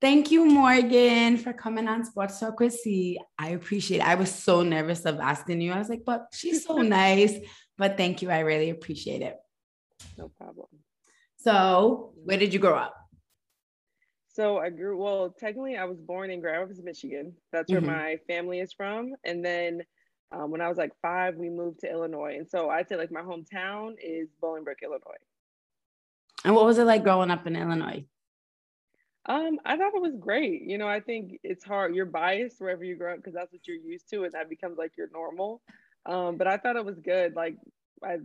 Thank you, Morgan, for coming on Sports Talk with C. I appreciate it. I was so nervous of asking you. I was like, but she's so nice. But thank you. I really appreciate it. No problem. So, where did you grow up? So I grew well. Technically, I was born in Grand Rapids, Michigan. That's where mm-hmm. my family is from. And then um, when I was like five, we moved to Illinois. And so I'd say like my hometown is Bolingbrook, Illinois. And what was it like growing up in Illinois? Um, I thought it was great. You know, I think it's hard. You're biased wherever you grow up because that's what you're used to, and that becomes like your normal. Um, but I thought it was good. Like I,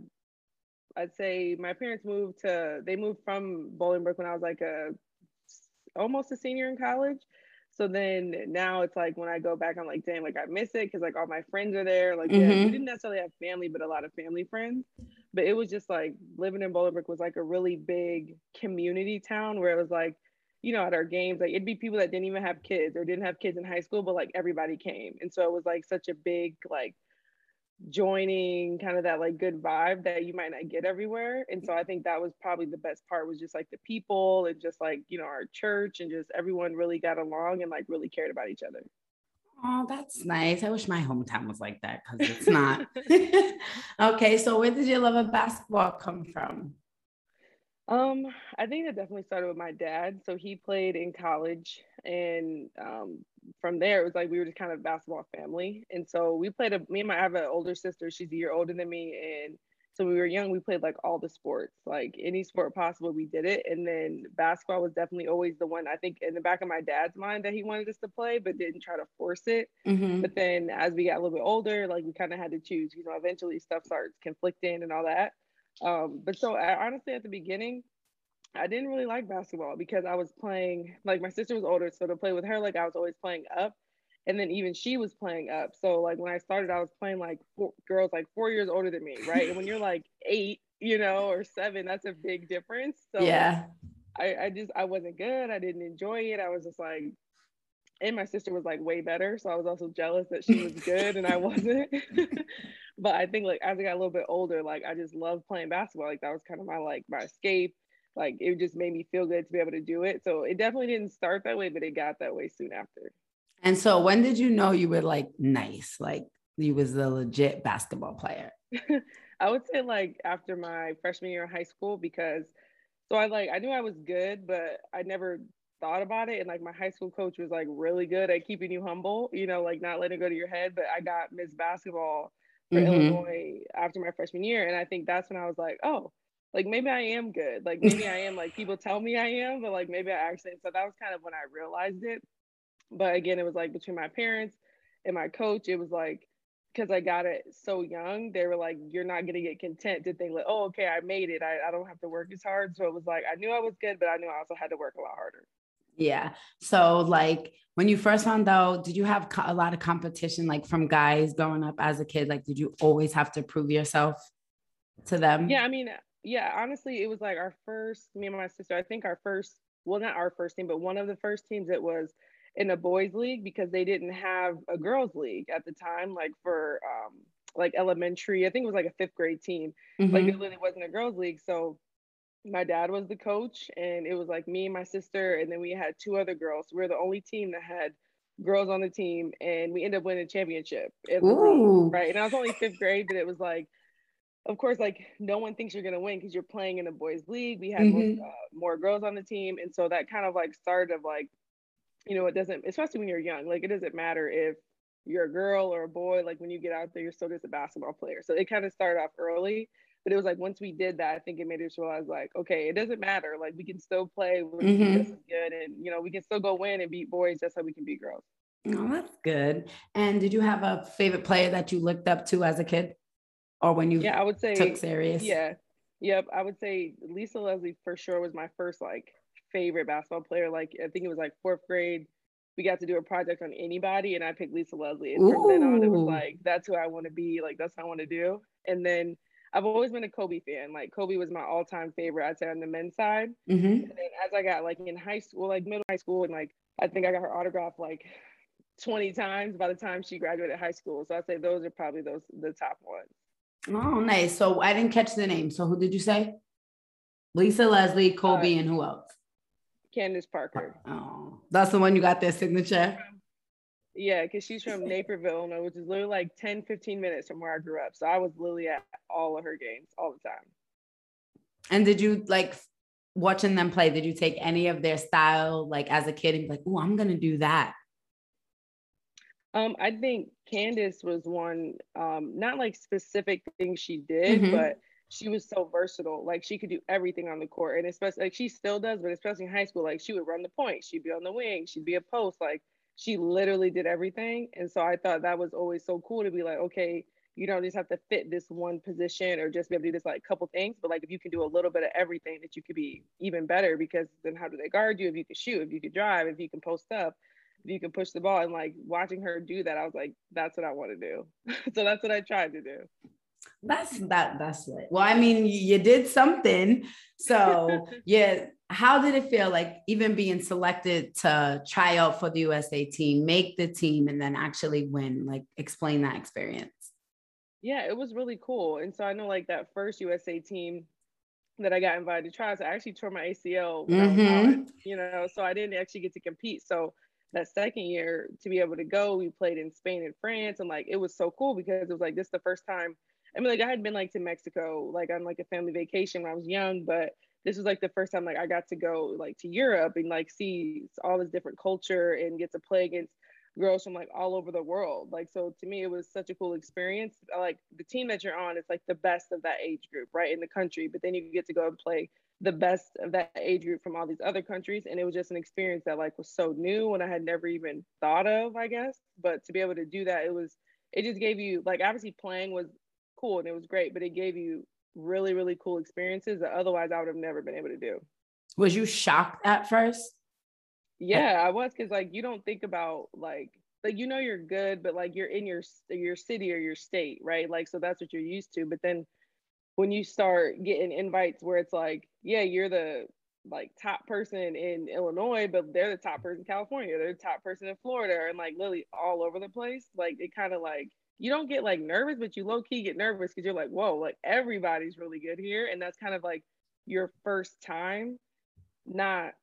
I'd say my parents moved to. They moved from Bolingbrook when I was like a almost a senior in college. So then now it's like when I go back, I'm like, damn, like I miss it because like all my friends are there. Like, mm-hmm. yeah, we didn't necessarily have family, but a lot of family friends. But it was just like living in Bolingbrook was like a really big community town where it was like you know, at our games, like it'd be people that didn't even have kids or didn't have kids in high school, but like everybody came. And so it was like such a big, like joining kind of that like good vibe that you might not get everywhere. And so I think that was probably the best part was just like the people and just like, you know, our church and just everyone really got along and like really cared about each other. Oh, that's nice. I wish my hometown was like that because it's not. okay, so where did your love of basketball come from? Um, I think it definitely started with my dad. So he played in college, and um, from there it was like we were just kind of basketball family. And so we played. A, me and my I have an older sister. She's a year older than me, and so we were young. We played like all the sports, like any sport possible. We did it, and then basketball was definitely always the one I think in the back of my dad's mind that he wanted us to play, but didn't try to force it. Mm-hmm. But then as we got a little bit older, like we kind of had to choose. You know, eventually stuff starts conflicting and all that. Um, but so I, honestly, at the beginning, I didn't really like basketball because I was playing like my sister was older, so to play with her, like I was always playing up, and then even she was playing up. So like when I started, I was playing like four, girls like four years older than me, right? and when you're like eight, you know, or seven, that's a big difference. So yeah, I, I just I wasn't good. I didn't enjoy it. I was just like, and my sister was like way better, so I was also jealous that she was good and I wasn't. but I think like as I got a little bit older, like I just loved playing basketball. Like that was kind of my like my escape. Like it just made me feel good to be able to do it. So it definitely didn't start that way, but it got that way soon after. And so when did you know you were like nice? Like you was a legit basketball player? I would say like after my freshman year of high school because so I like I knew I was good, but I never thought about it. And like my high school coach was like really good at keeping you humble, you know, like not letting it go to your head. But I got Miss Basketball for mm-hmm. Illinois after my freshman year. And I think that's when I was like, oh, like maybe I am good. Like maybe I am like people tell me I am, but like maybe I actually so that was kind of when I realized it. But again, it was like between my parents and my coach, it was like because I got it so young, they were like, you're not gonna get content to think like, oh, okay, I made it. I, I don't have to work as hard. So it was like I knew I was good, but I knew I also had to work a lot harder. Yeah. So like when you first found out, did you have a lot of competition like from guys growing up as a kid? Like, did you always have to prove yourself to them? Yeah. I mean, yeah, honestly, it was like our first, me and my sister, I think our first, well, not our first team, but one of the first teams that was in a boys league because they didn't have a girls league at the time, like for um like elementary, I think it was like a fifth grade team. Mm-hmm. Like it literally wasn't a girls league. So my dad was the coach and it was like me and my sister and then we had two other girls. We are the only team that had girls on the team and we ended up winning a championship league, right? And i was only fifth grade but it was like of course like no one thinks you're going to win because you're playing in a boys league. We had mm-hmm. more, uh, more girls on the team and so that kind of like started of like you know it doesn't especially when you're young like it doesn't matter if you're a girl or a boy like when you get out there you're still just a basketball player. So it kind of started off early but it was like once we did that, I think it made us realize like, okay, it doesn't matter. Like we can still play, we're mm-hmm. just as good, and you know we can still go win and beat boys just like we can beat girls. Oh, that's good. And did you have a favorite player that you looked up to as a kid, or when you yeah, I would say took serious? Yeah, yep. I would say Lisa Leslie for sure was my first like favorite basketball player. Like I think it was like fourth grade. We got to do a project on anybody, and I picked Lisa Leslie. And from then on, it was like that's who I want to be. Like that's what I want to do. And then I've always been a Kobe fan. Like Kobe was my all-time favorite. I'd say on the men's side. Mm-hmm. And then as I got like in high school, like middle high school, and like I think I got her autograph like 20 times by the time she graduated high school. So I'd say those are probably those the top ones. Oh, nice. So I didn't catch the name. So who did you say? Lisa Leslie, Kobe, uh, and who else? Candace Parker. Oh, that's the one you got their signature. Yeah, because she's from Naperville, Illinois, which is literally like 10, 15 minutes from where I grew up. So I was literally at all of her games all the time. And did you like watching them play? Did you take any of their style like as a kid and be like, oh, I'm gonna do that? Um, I think Candace was one, um, not like specific things she did, mm-hmm. but she was so versatile. Like she could do everything on the court. And especially like she still does, but especially in high school, like she would run the point, she'd be on the wing, she'd be a post, like she literally did everything. And so I thought that was always so cool to be like, okay, you don't just have to fit this one position or just be able to do this like couple things, but like if you can do a little bit of everything, that you could be even better because then how do they guard you? If you can shoot, if you could drive, if you can post up, if you can push the ball, and like watching her do that, I was like, that's what I want to do. so that's what I tried to do. That's that. That's it. Well, I mean, you did something. So yeah, how did it feel like even being selected to try out for the USA team, make the team, and then actually win? Like, explain that experience. Yeah, it was really cool. And so I know like that first USA team that I got invited to try, so I actually tore my ACL mm-hmm. you know, so I didn't actually get to compete. So that second year to be able to go, we played in Spain and France, and like it was so cool because it was like this the first time. I mean, like I had been like to Mexico, like on like a family vacation when I was young, but this was like the first time like I got to go like to Europe and like see all this different culture and get to play against girls from like all over the world. Like so to me it was such a cool experience. Like the team that you're on is like the best of that age group, right? In the country, but then you get to go and play the best of that age group from all these other countries and it was just an experience that like was so new and I had never even thought of, I guess. But to be able to do that it was it just gave you like obviously playing was cool and it was great, but it gave you really, really cool experiences that otherwise I would have never been able to do. Was you shocked at first? Yeah, I was because like you don't think about like like you know you're good, but like you're in your your city or your state, right? Like so that's what you're used to. But then when you start getting invites where it's like, yeah, you're the like top person in Illinois, but they're the top person in California, they're the top person in Florida, and like literally all over the place. Like it kind of like you don't get like nervous, but you low key get nervous because you're like, whoa, like everybody's really good here. And that's kind of like your first time, not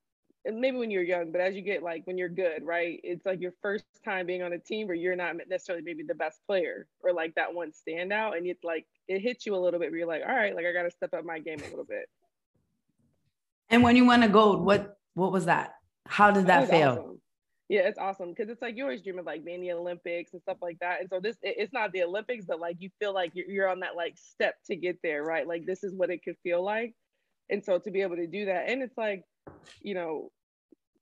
maybe when you're young, but as you get like when you're good, right? It's like your first time being on a team where you're not necessarily maybe the best player or like that one standout. And it's like it hits you a little bit where you're like, all right, like I gotta step up my game a little bit. And when you won a gold, what what was that? How did that, that feel? Awesome. Yeah, it's awesome because it's like you always dream of like being in the Olympics and stuff like that. And so this, it's not the Olympics, but like you feel like you're, you're on that like step to get there, right? Like this is what it could feel like. And so to be able to do that, and it's like, you know,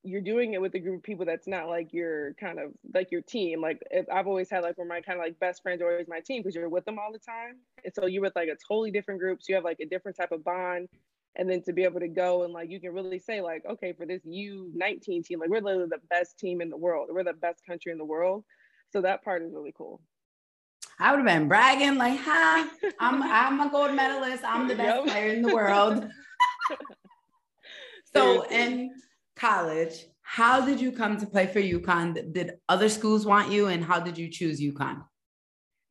you're doing it with a group of people that's not like your kind of like your team. Like I've always had like where my kind of like best friends are always my team because you're with them all the time. And so you're with like a totally different group. So you have like a different type of bond and then to be able to go and like you can really say like okay for this u19 team like we're literally the best team in the world we're the best country in the world so that part is really cool I would have been bragging like, "Ha! I'm I'm a gold medalist. I'm the best yep. player in the world." so in college, how did you come to play for UConn? Did other schools want you, and how did you choose UConn?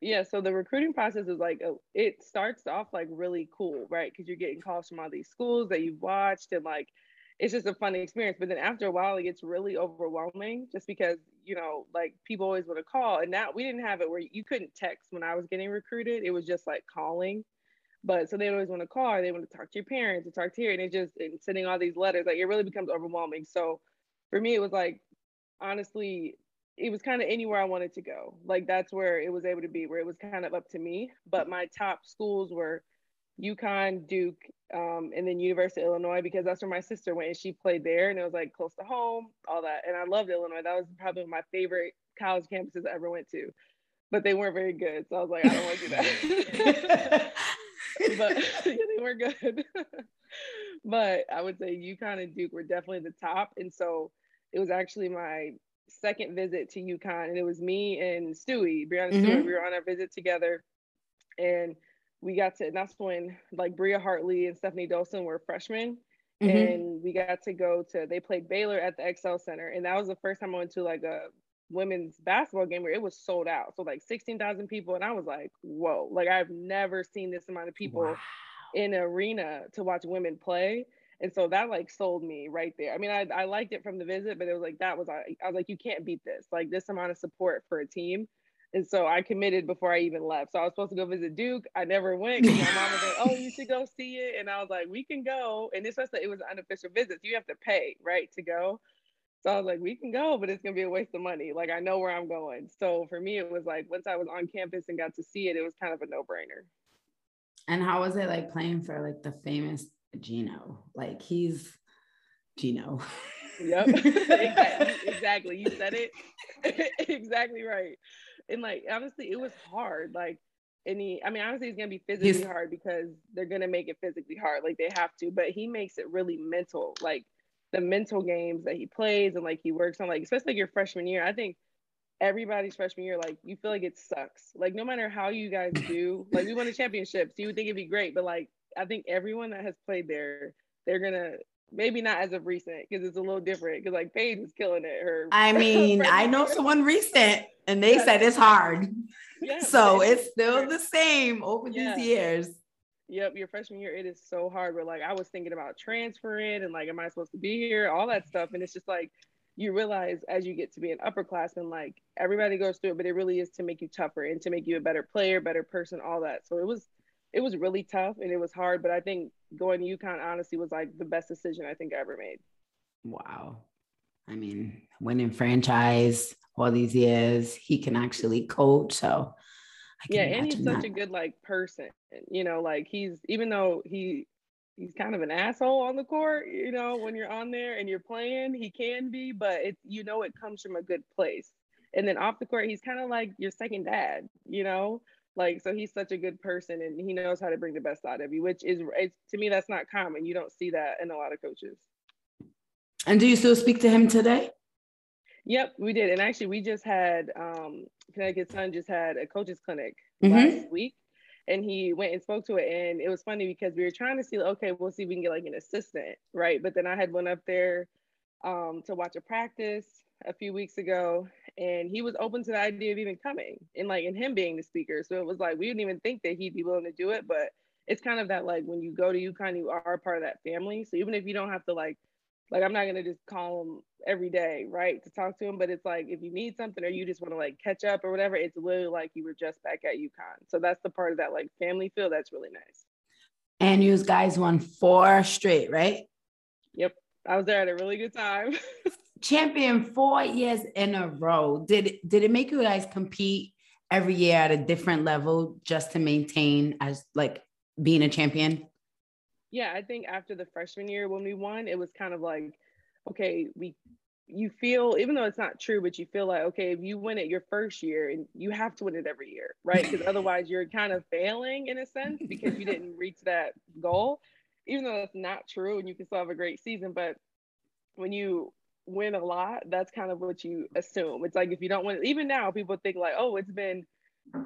Yeah so the recruiting process is like oh, it starts off like really cool right? Because you're getting calls from all these schools that you've watched and like it's just a fun experience. But then after a while it gets really overwhelming just because you know like people always want to call. And now we didn't have it where you couldn't text when i was getting recruited. It was just like calling. But so they always want to call they want to talk to your parents and talk to here. And it just and sending all these letters like it really becomes overwhelming. So for me it was like honestly it was kind of anywhere I wanted to go. Like that's where it was able to be, where it was kind of up to me. But my top schools were UConn, Duke, um, and then University of Illinois because that's where my sister went and she played there and it was like close to home, all that. And I loved Illinois. That was probably my favorite college campuses I ever went to. But they weren't very good. So I was like, I don't want to do that. but yeah, they were good. but I would say UConn and Duke were definitely the top. And so it was actually my second visit to UConn, and it was me and Stewie, Breanna mm-hmm. Stewart. We were on our visit together, and we got to, and that's when like Bria Hartley and Stephanie Dolson were freshmen. Mm-hmm. And we got to go to, they played Baylor at the XL Center. And that was the first time I went to like a women's basketball game where it was sold out. So like 16,000 people. And I was like, whoa, like I've never seen this amount of people wow. in an arena to watch women play. And so that like sold me right there. I mean, I, I liked it from the visit, but it was like, that was, I, I was like, you can't beat this. Like this amount of support for a team. And so I committed before I even left. So I was supposed to go visit Duke. I never went my mom was like, "Oh, you should go see it." And I was like, "We can go." And especially it was an unofficial visit, so you have to pay right to go. So I was like, "We can go, but it's gonna be a waste of money. Like I know where I'm going." So for me, it was like once I was on campus and got to see it, it was kind of a no brainer. And how was it like playing for like the famous Geno? Like he's Geno. Yep, exactly. exactly. You said it exactly right and like honestly, it was hard. Like any, I mean, honestly, it's gonna be physically He's, hard because they're gonna make it physically hard, like they have to. But he makes it really mental, like the mental games that he plays and like he works on, like especially like your freshman year. I think everybody's freshman year, like you feel like it sucks. Like no matter how you guys do, like we won a championship, so you would think it'd be great, but like I think everyone that has played there, they're gonna maybe not as of recent because it's a little different. Because like Paige is killing it. Her. I mean, I know someone recent, and they yeah. said it's hard. Yeah, so it's still the same over yeah. these years. Yep, your freshman year, it is so hard. But like, I was thinking about transferring and like, am I supposed to be here? All that stuff, and it's just like you realize as you get to be an upperclassman, like everybody goes through it, but it really is to make you tougher and to make you a better player, better person, all that. So it was it was really tough and it was hard, but I think going to UConn honestly was like the best decision I think I ever made. Wow. I mean, winning franchise all these years, he can actually coach. So yeah, and he's such that. a good like person. You know, like he's even though he he's kind of an asshole on the court, you know, when you're on there and you're playing, he can be, but it's you know it comes from a good place. And then off the court, he's kind of like your second dad, you know? Like, so he's such a good person and he knows how to bring the best out of you, which is, to me, that's not common. You don't see that in a lot of coaches. And do you still speak to him today? Yep, we did. And actually, we just had, um, Connecticut Sun just had a coaches clinic mm-hmm. last week. And he went and spoke to it. And it was funny because we were trying to see, okay, we'll see if we can get like an assistant, right? But then I had went up there um, to watch a practice a few weeks ago and he was open to the idea of even coming and like and him being the speaker. So it was like we didn't even think that he'd be willing to do it but it's kind of that like when you go to UConn you are part of that family. So even if you don't have to like like I'm not gonna just call him every day right to talk to him but it's like if you need something or you just want to like catch up or whatever it's literally like you were just back at UConn so that's the part of that like family feel that's really nice. And you guys won four straight right? Yep. I was there at a really good time champion four years in a row. Did did it make you guys compete every year at a different level just to maintain as like being a champion? Yeah, I think after the freshman year when we won, it was kind of like, okay, we you feel even though it's not true, but you feel like okay, if you win it your first year and you have to win it every year, right? Because otherwise you're kind of failing in a sense because you didn't reach that goal. Even though that's not true and you can still have a great season, but when you win a lot, that's kind of what you assume. It's like if you don't win, even now people think like, oh, it's been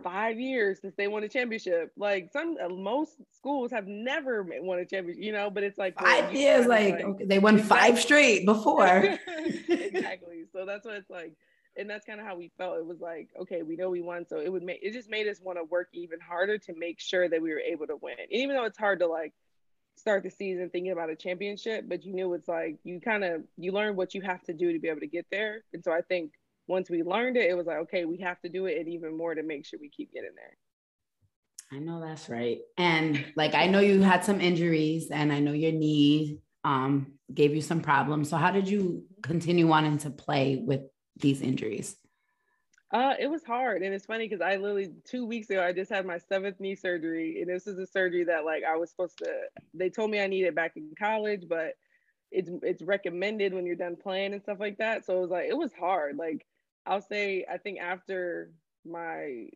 five years since they won a championship. Like some uh, most schools have never won a championship, you know. But it's like five years, like, like okay, they won exactly. five straight before. exactly. So that's what it's like, and that's kind of how we felt. It was like, okay, we know we won, so it would make it just made us want to work even harder to make sure that we were able to win. And even though it's hard to like start the season thinking about a championship, but you knew it's like you kind of you learn what you have to do to be able to get there. And so I think once we learned it, it was like, okay, we have to do it and even more to make sure we keep getting there. I know that's right. And like I know you had some injuries and I know your knee um gave you some problems. So how did you continue wanting to play with these injuries? Uh, it was hard, and it's funny because I literally two weeks ago I just had my seventh knee surgery, and this is a surgery that like I was supposed to. They told me I need it back in college, but it's it's recommended when you're done playing and stuff like that. So it was like it was hard. Like I'll say, I think after my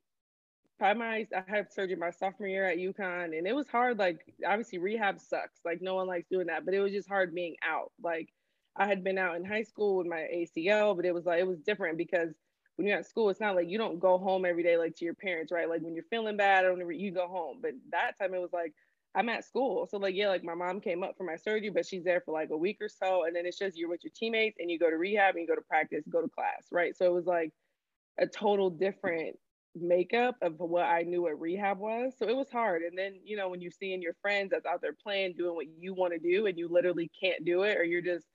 probably my I had surgery my sophomore year at UConn, and it was hard. Like obviously rehab sucks. Like no one likes doing that, but it was just hard being out. Like I had been out in high school with my ACL, but it was like it was different because when you're at school, it's not like you don't go home every day like to your parents, right? Like when you're feeling bad or whenever you go home. But that time it was like I'm at school. So like yeah, like my mom came up for my surgery, but she's there for like a week or so. And then it's just you're with your teammates and you go to rehab and you go to practice, go to class, right? So it was like a total different makeup of what I knew what rehab was. So it was hard. And then, you know, when you're seeing your friends that's out there playing, doing what you want to do, and you literally can't do it, or you're just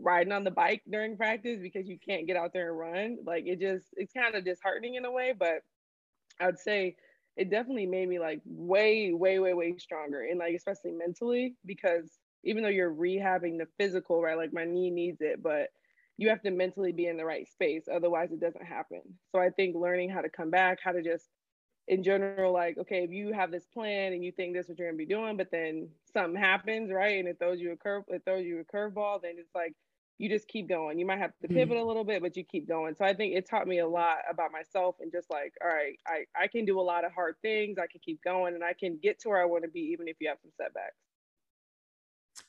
riding on the bike during practice because you can't get out there and run, like it just, it's kind of disheartening in a way. But I'd say it definitely made me like way, way, way, way stronger. And like, especially mentally, because even though you're rehabbing the physical, right? Like my knee needs it, but you have to mentally be in the right space otherwise it doesn't happen so i think learning how to come back how to just in general like okay if you have this plan and you think this is what you're going to be doing but then something happens right and it throws you a curve it throws you a curveball then it's like you just keep going you might have to pivot mm-hmm. a little bit but you keep going so i think it taught me a lot about myself and just like all right i i can do a lot of hard things i can keep going and i can get to where i want to be even if you have some setbacks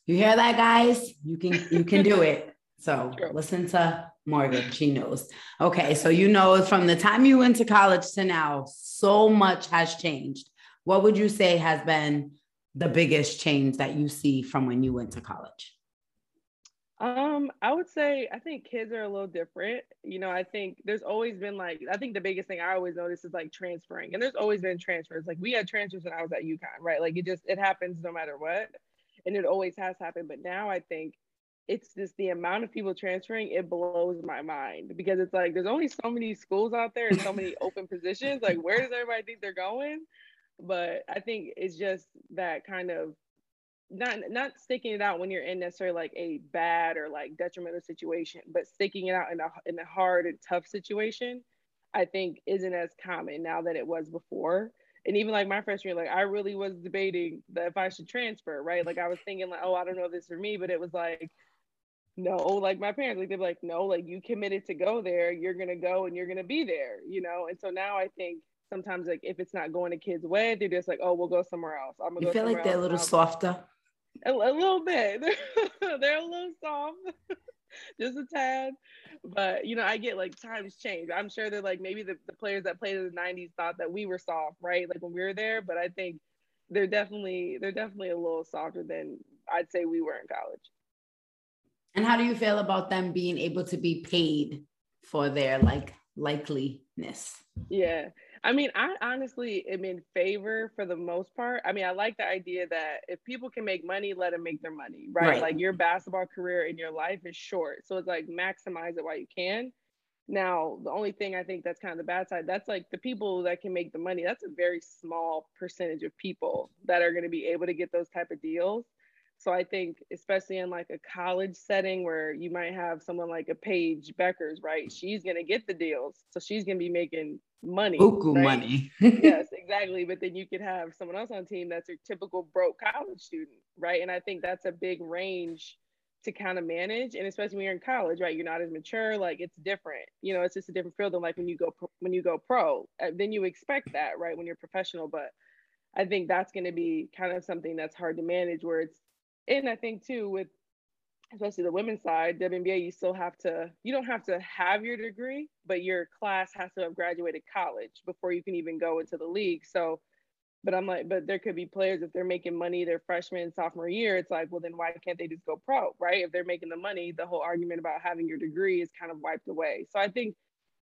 you hear that guys you can you can do it So True. listen to Morgan. She knows. Okay. So you know from the time you went to college to now, so much has changed. What would you say has been the biggest change that you see from when you went to college? Um, I would say I think kids are a little different. You know, I think there's always been like I think the biggest thing I always notice is like transferring. And there's always been transfers. Like we had transfers when I was at UConn, right? Like it just it happens no matter what. And it always has happened. But now I think it's just the amount of people transferring it blows my mind because it's like there's only so many schools out there and so many open positions like where does everybody think they're going but i think it's just that kind of not not sticking it out when you're in necessarily like a bad or like detrimental situation but sticking it out in a in a hard and tough situation i think isn't as common now that it was before and even like my freshman year, like I really was debating that if I should transfer, right? Like I was thinking like, oh, I don't know this for me, but it was like no, like my parents, like they're like, no, like you committed to go there, you're gonna go and you're gonna be there, you know. And so now I think sometimes like if it's not going to kids' way, they're just like, oh, we'll go somewhere else. I'm gonna you feel like they're a little softer. A, a, little bit. they're they're a little soft, just a tad. But you know, I get like times change. I'm sure they're like maybe the, the players that played in the 90s thought that we were soft, right? Like when we were there, but I think they're definitely they're definitely a little softer than I'd say we were in college. And how do you feel about them being able to be paid for their like likeliness? Yeah. I mean, I honestly am in favor for the most part. I mean, I like the idea that if people can make money, let them make their money, right? right? Like your basketball career in your life is short. So it's like maximize it while you can. Now, the only thing I think that's kind of the bad side, that's like the people that can make the money, that's a very small percentage of people that are going to be able to get those type of deals. So I think, especially in like a college setting where you might have someone like a Paige Bueckers, right? She's gonna get the deals, so she's gonna be making money, buku right? money. yes, exactly. But then you could have someone else on the team that's a typical broke college student, right? And I think that's a big range to kind of manage, and especially when you're in college, right? You're not as mature. Like it's different. You know, it's just a different field than like when you go when you go pro. Uh, then you expect that, right? When you're professional, but I think that's going to be kind of something that's hard to manage where it's and I think too with especially the women's side, WNBA, you still have to you don't have to have your degree, but your class has to have graduated college before you can even go into the league. So but I'm like, but there could be players if they're making money their freshman, sophomore year, it's like, well, then why can't they just go pro, right? If they're making the money, the whole argument about having your degree is kind of wiped away. So I think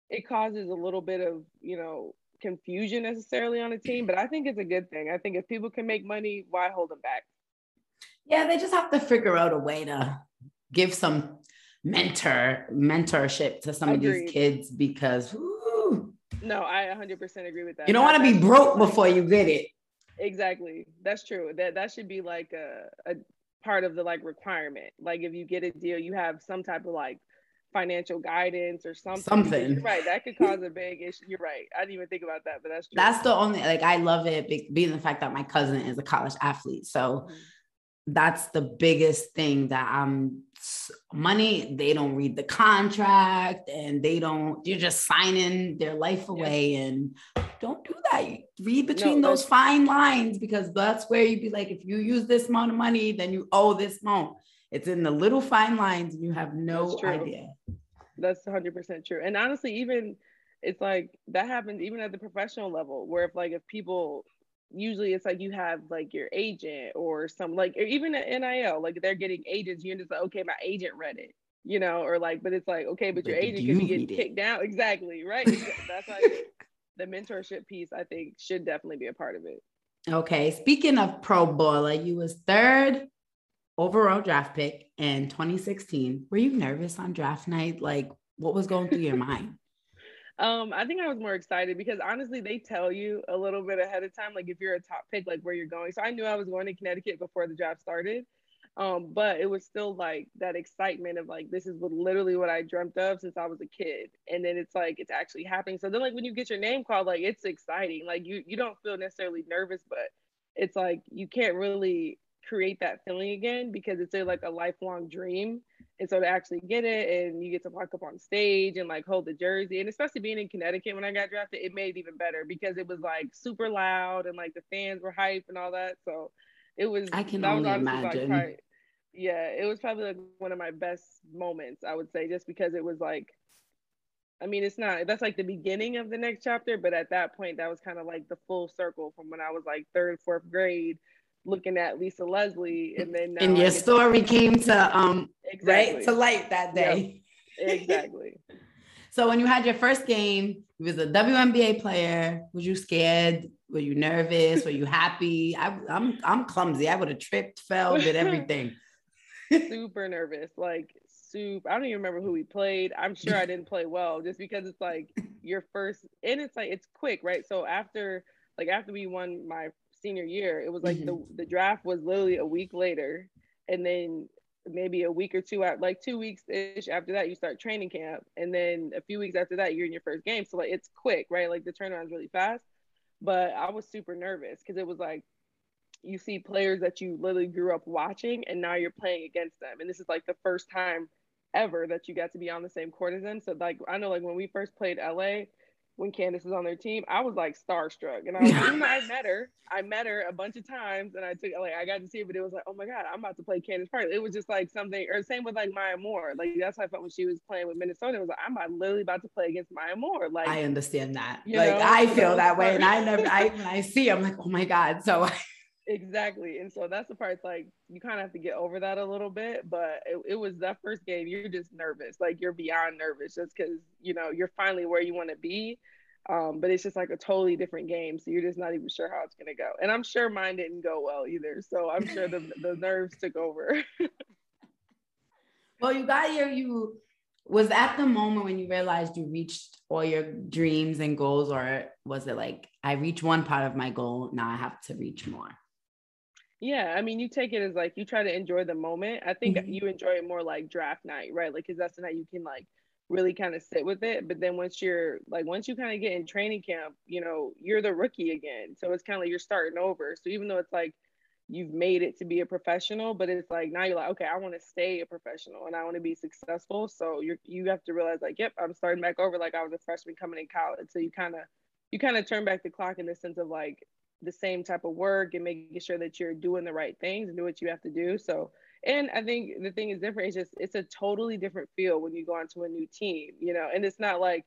it causes a little bit of, you know, confusion necessarily on a team, but I think it's a good thing. I think if people can make money, why hold them back? Yeah, they just have to figure out a way to give some mentor mentorship to some of these kids because woo, no, I 100% agree with that. You don't want to be broke before you get it. Exactly. That's true. That that should be like a, a part of the like requirement. Like if you get a deal, you have some type of like financial guidance or something. Something. You're right. That could cause a big issue. You're right. I didn't even think about that, but that's true. That's the only like I love it being the fact that my cousin is a college athlete. So mm-hmm that's the biggest thing that I'm money they don't read the contract and they don't you're just signing their life away yeah. and don't do that. Read between no, those fine lines because that's where you'd be like if you use this amount of money then you owe this amount. It's in the little fine lines and you have no idea. That's 100% true. And honestly even it's like that happens even at the professional level where if like if people usually it's like you have like your agent or some like or even at NIL, like they're getting agents, you're just like, okay, my agent read it, you know, or like, but it's like, okay, but, but your agent could be getting kicked down. Exactly, right? That's like the mentorship piece, I think, should definitely be a part of it. Okay. Speaking of pro bowler, you was third overall draft pick in 2016. Were you nervous on draft night? Like what was going through your mind? Um, I think I was more excited because honestly, they tell you a little bit ahead of time, like if you're a top pick, like where you're going. So I knew I was going to Connecticut before the draft started. Um, but it was still like that excitement of like this is what literally what I dreamt of since I was a kid. And then it's like it's actually happening. So then like when you get your name called, like it's exciting. Like you you don't feel necessarily nervous, but it's like you can't really create that feeling again because it's a, like a lifelong dream. And so to actually get it and you get to walk up on stage and like hold the jersey, and especially being in Connecticut when I got drafted, it made it even better because it was like super loud and like the fans were hype and all that. So it was I can only imagine. Like probably, yeah, it was probably like one of my best moments, I would say, just because it was like I mean, it's not that's like the beginning of the next chapter, but at that point, that was kind of like the full circle from when I was like third, fourth grade looking at Lisa Leslie, and then and your story came to um exactly. right to light that day. Yep. Exactly. so when you had your first game, you was a WNBA player. Was you scared? Were you nervous? Were you happy? I, I'm I'm clumsy. I would have tripped, fell, did everything. super nervous, like super. I don't even remember who we played. I'm sure I didn't play well, just because it's like your first, and it's like it's quick, right? So after like after we won my senior year. It was like mm-hmm. the the draft was literally a week later, and then maybe a week or two out, like two weeks ish after that, you start training camp, and then a few weeks after that, you're in your first game. So like it's quick, right? Like the turnaround's really fast. But I was super nervous because it was like you see players that you literally grew up watching, and now you're playing against them, and this is like the first time ever that you got to be on the same court as them. So like I know like when we first played LA, when Candace was on their team, I was like starstruck. And I was I met her. I met her a bunch of times and I took like I got to see her, but it was like, oh my God, I'm about to play Candace Park. It was just like something, or same with like Maya Moore. Like that's how I felt when she was playing with Minnesota. It was like, I'm about, literally about to play against Maya Moore. Like I understand that. Like know? I feel that way. And I never I when I see I'm like, oh my God. So exactly. And so that's the part it's like you kind of have to get over that a little bit but it, it was that first game you're just nervous like you're beyond nervous just because you know you're finally where you want to be um, but it's just like a totally different game so you're just not even sure how it's going to go. And i'm sure mine didn't go well either so i'm sure the, the nerves took over. Well you got here you was at the moment when you realized you reached all your dreams and goals or was it like i reached one part of my goal now i have to reach more yeah, I mean, you take it as like you try to enjoy the moment. I think mm-hmm. you enjoy it more like draft night, right? Like, cause that's the night you can like really kind of sit with it. But then once you're like, once you kind of get in training camp, you know, you're the rookie again. So it's kind of like you're starting over. So even though it's like you've made it to be a professional, but it's like now you're like, okay, I want to stay a professional and I want to be successful. So you you have to realize like, yep, I'm starting back over like I was a freshman coming in college. So you kind of you kind of turn back the clock in the sense of like the same type of work and making sure that you're doing the right things and do what you have to do. So, and I think the thing is different. It's just it's a totally different feel when you go onto a new team, you know. And it's not like,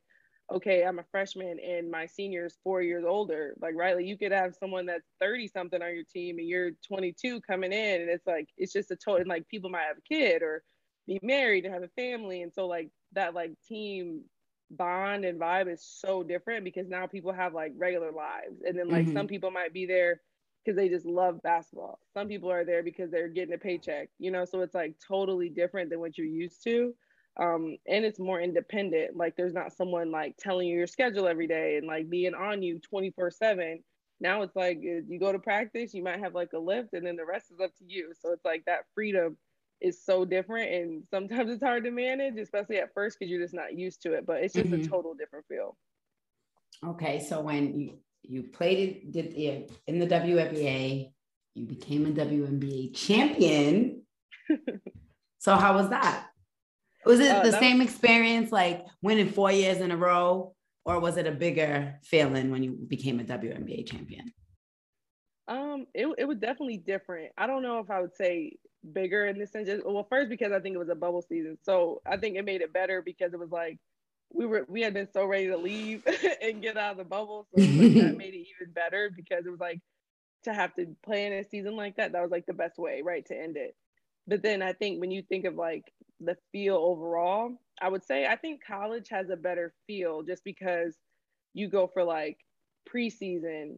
okay, I'm a freshman and my senior is four years older. Like, like you could have someone that's 30 something on your team and you're 22 coming in, and it's like it's just a total. Like people might have a kid or be married and have a family, and so like that like team bond and vibe is so different because now people have like regular lives. And then like mm-hmm. some people might be there because they just love basketball. Some people are there because they're getting a paycheck you know? So it's like totally different than what you're used to. Um, and it's more independent. Like there's not someone like telling you your schedule every day and like being on you 24 7 now it's like you go to practice you might have like a lift and then the rest is up to you. So it's like that freedom is so different and sometimes it's hard to manage especially at first because you're just not used to it but it's just mm-hmm. a total different feel. Okay so when you you played it did in the WNBA you became a WNBA champion. So how was that? Was it uh, the same was- experience like winning four years in a row or was it a bigger feeling when you became a WNBA champion um, it, it was definitely different. I don't know if I would say bigger in this sense. Well, first because I think it was a bubble season, so I think it made it better because it was like we were we had been so ready to leave and get out of the bubble. So like that made it even better because it was like to have to play in a season like that, that was like the best way, right, to end it. But then I think when you think of like the feel overall, I would say I think college has a better feel just because you go for like preseason,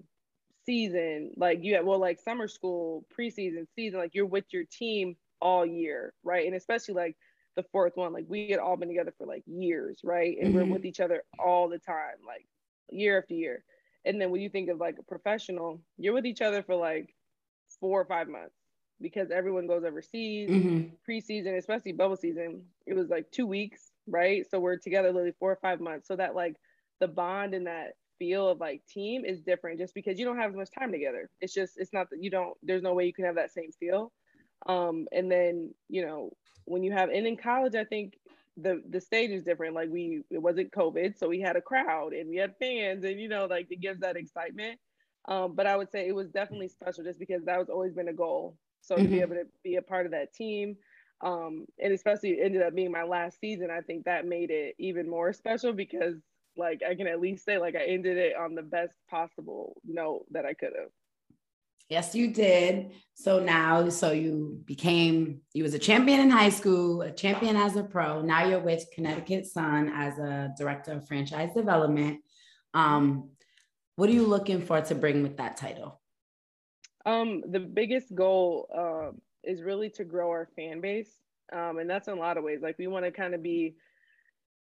season, like you have well like summer school, preseason, season, like you're with your team all year, right? And especially like the fourth one, like we had all been together for like years, right? And mm-hmm. we're with each other all the time, like year after year. And then when you think of like a professional, you're with each other for like four or five months because everyone goes overseas, mm-hmm. preseason, especially bubble season. It was like two weeks, right? So we're together literally four or five months. So that like the bond and that feel of like team is different just because you don't have as much time together. It's just it's not that you don't there's no way you can have that same feel. Um and then, you know, when you have and in college, I think the the stage is different. Like we it wasn't COVID, so we had a crowd and we had fans and you know, like it gives that excitement. Um, but I would say it was definitely special just because that was always been a goal. So mm-hmm. to be mm-hmm. able to be a part of that team, um, and especially ended up being my last season, I think that made it even more special because like I can at least say like I ended it on the best possible note that I could have. Yes, you did. So now, so you became, you was a champion in high school, a champion as a pro. Now you're with Connecticut Sun as a director of franchise development. Um, what are you looking for to bring with that title? Um, the biggest goal uh, is really to grow our fan base. Um, and that's in a lot of ways. Like we want to kind of be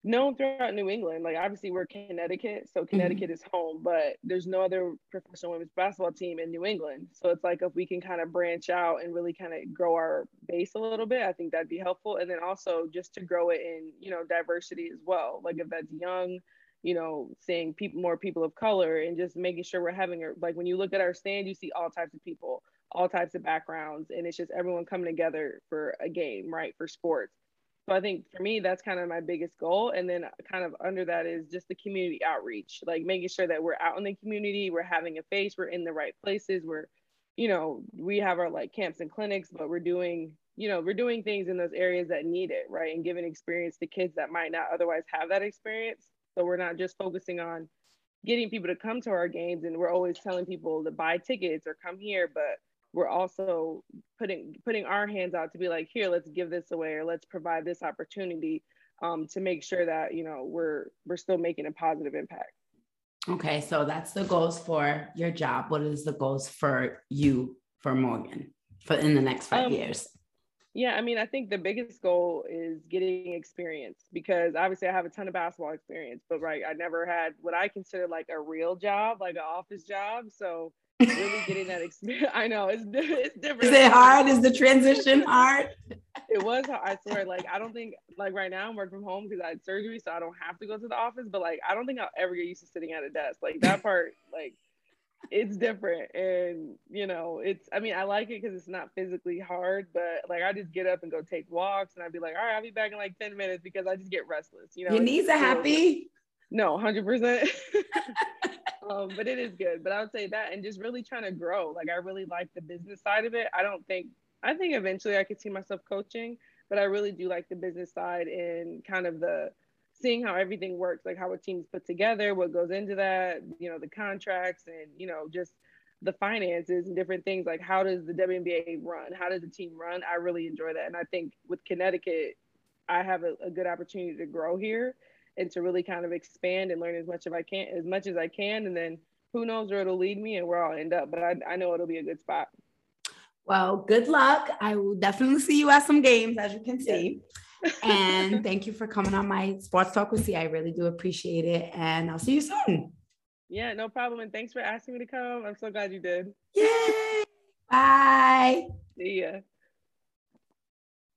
known throughout New England. Like obviously we're Connecticut, so mm-hmm. Connecticut mm-hmm. is home, but there's no other professional women's basketball team in New England. So it's like if we can kind of branch out and really kind of grow our base a little bit, I think that'd be helpful. And then also just to grow it in, you know, diversity as well. Like if that's young, you know, seeing people more people of color and just making sure we're having a like when you look at our stand, you see all types of people, all types of backgrounds, and it's just everyone coming together for a game, right? For sports so I think for me, that's kind of my biggest goal. And then uh, kind of under that is just the community outreach, like making sure that we're out in the community, we're having a face, we're in the right places, we're, you know, we have our like camps and clinics, but we're doing, you know, we're doing things in those areas that need it, right? And giving experience to kids that might not otherwise have that experience. So we're not just focusing on getting people to come to our games and we're always telling people to buy tickets or come here, but we're also putting putting our hands out to be like here let's give this away or let's provide this opportunity um, to make sure that you know we're we're still making a positive impact. Okay so that's the goals for your job. What is the goals for you for morgan for in the next five um, years? yeah, I mean, I think the biggest goal is getting experience because obviously I have a ton of basketball experience, but right, I never had what I consider like a real job, like an office job. So really getting that experience. I know it's it's different. Is it hard? Is the transition hard? it was. I swear. Like I don't think like right now I'm working from home because I had surgery, so I don't have to go to the office. But like I don't think I'll ever get used to sitting at a desk. Like that part, like it's different, and you know, it's. I mean, I like it because it's not physically hard, but like I just get up and go take walks, and I'd be like, all right, I'll be back in like ten minutes because I just get restless. You know, your knees are happy. No, hundred percent. Um, but it is good. But I would say that and just really trying to grow. Like I really like the business side of it. I don't think I think eventually I could see myself coaching, but I really do like the business side and kind of the seeing how everything works, like how a team's put together, what goes into that, you know, the contracts and you know, just the finances and different things like how does the WNBA run? How does the team run? I really enjoy that. And I think with Connecticut, I have a, a good opportunity to grow here and to really kind of expand and learn as much as I can, as much as I can, and then who knows where it'll lead me and where I'll end up. But I, I know it'll be a good spot. Well, good luck. I will definitely see you at some games, as you can see. and thank you for coming on my Sports Talk with C. I really do appreciate it. And I'll see you soon. Yeah, no problem. And thanks for asking me to come. I'm so glad you did. Yay. Bye. See ya.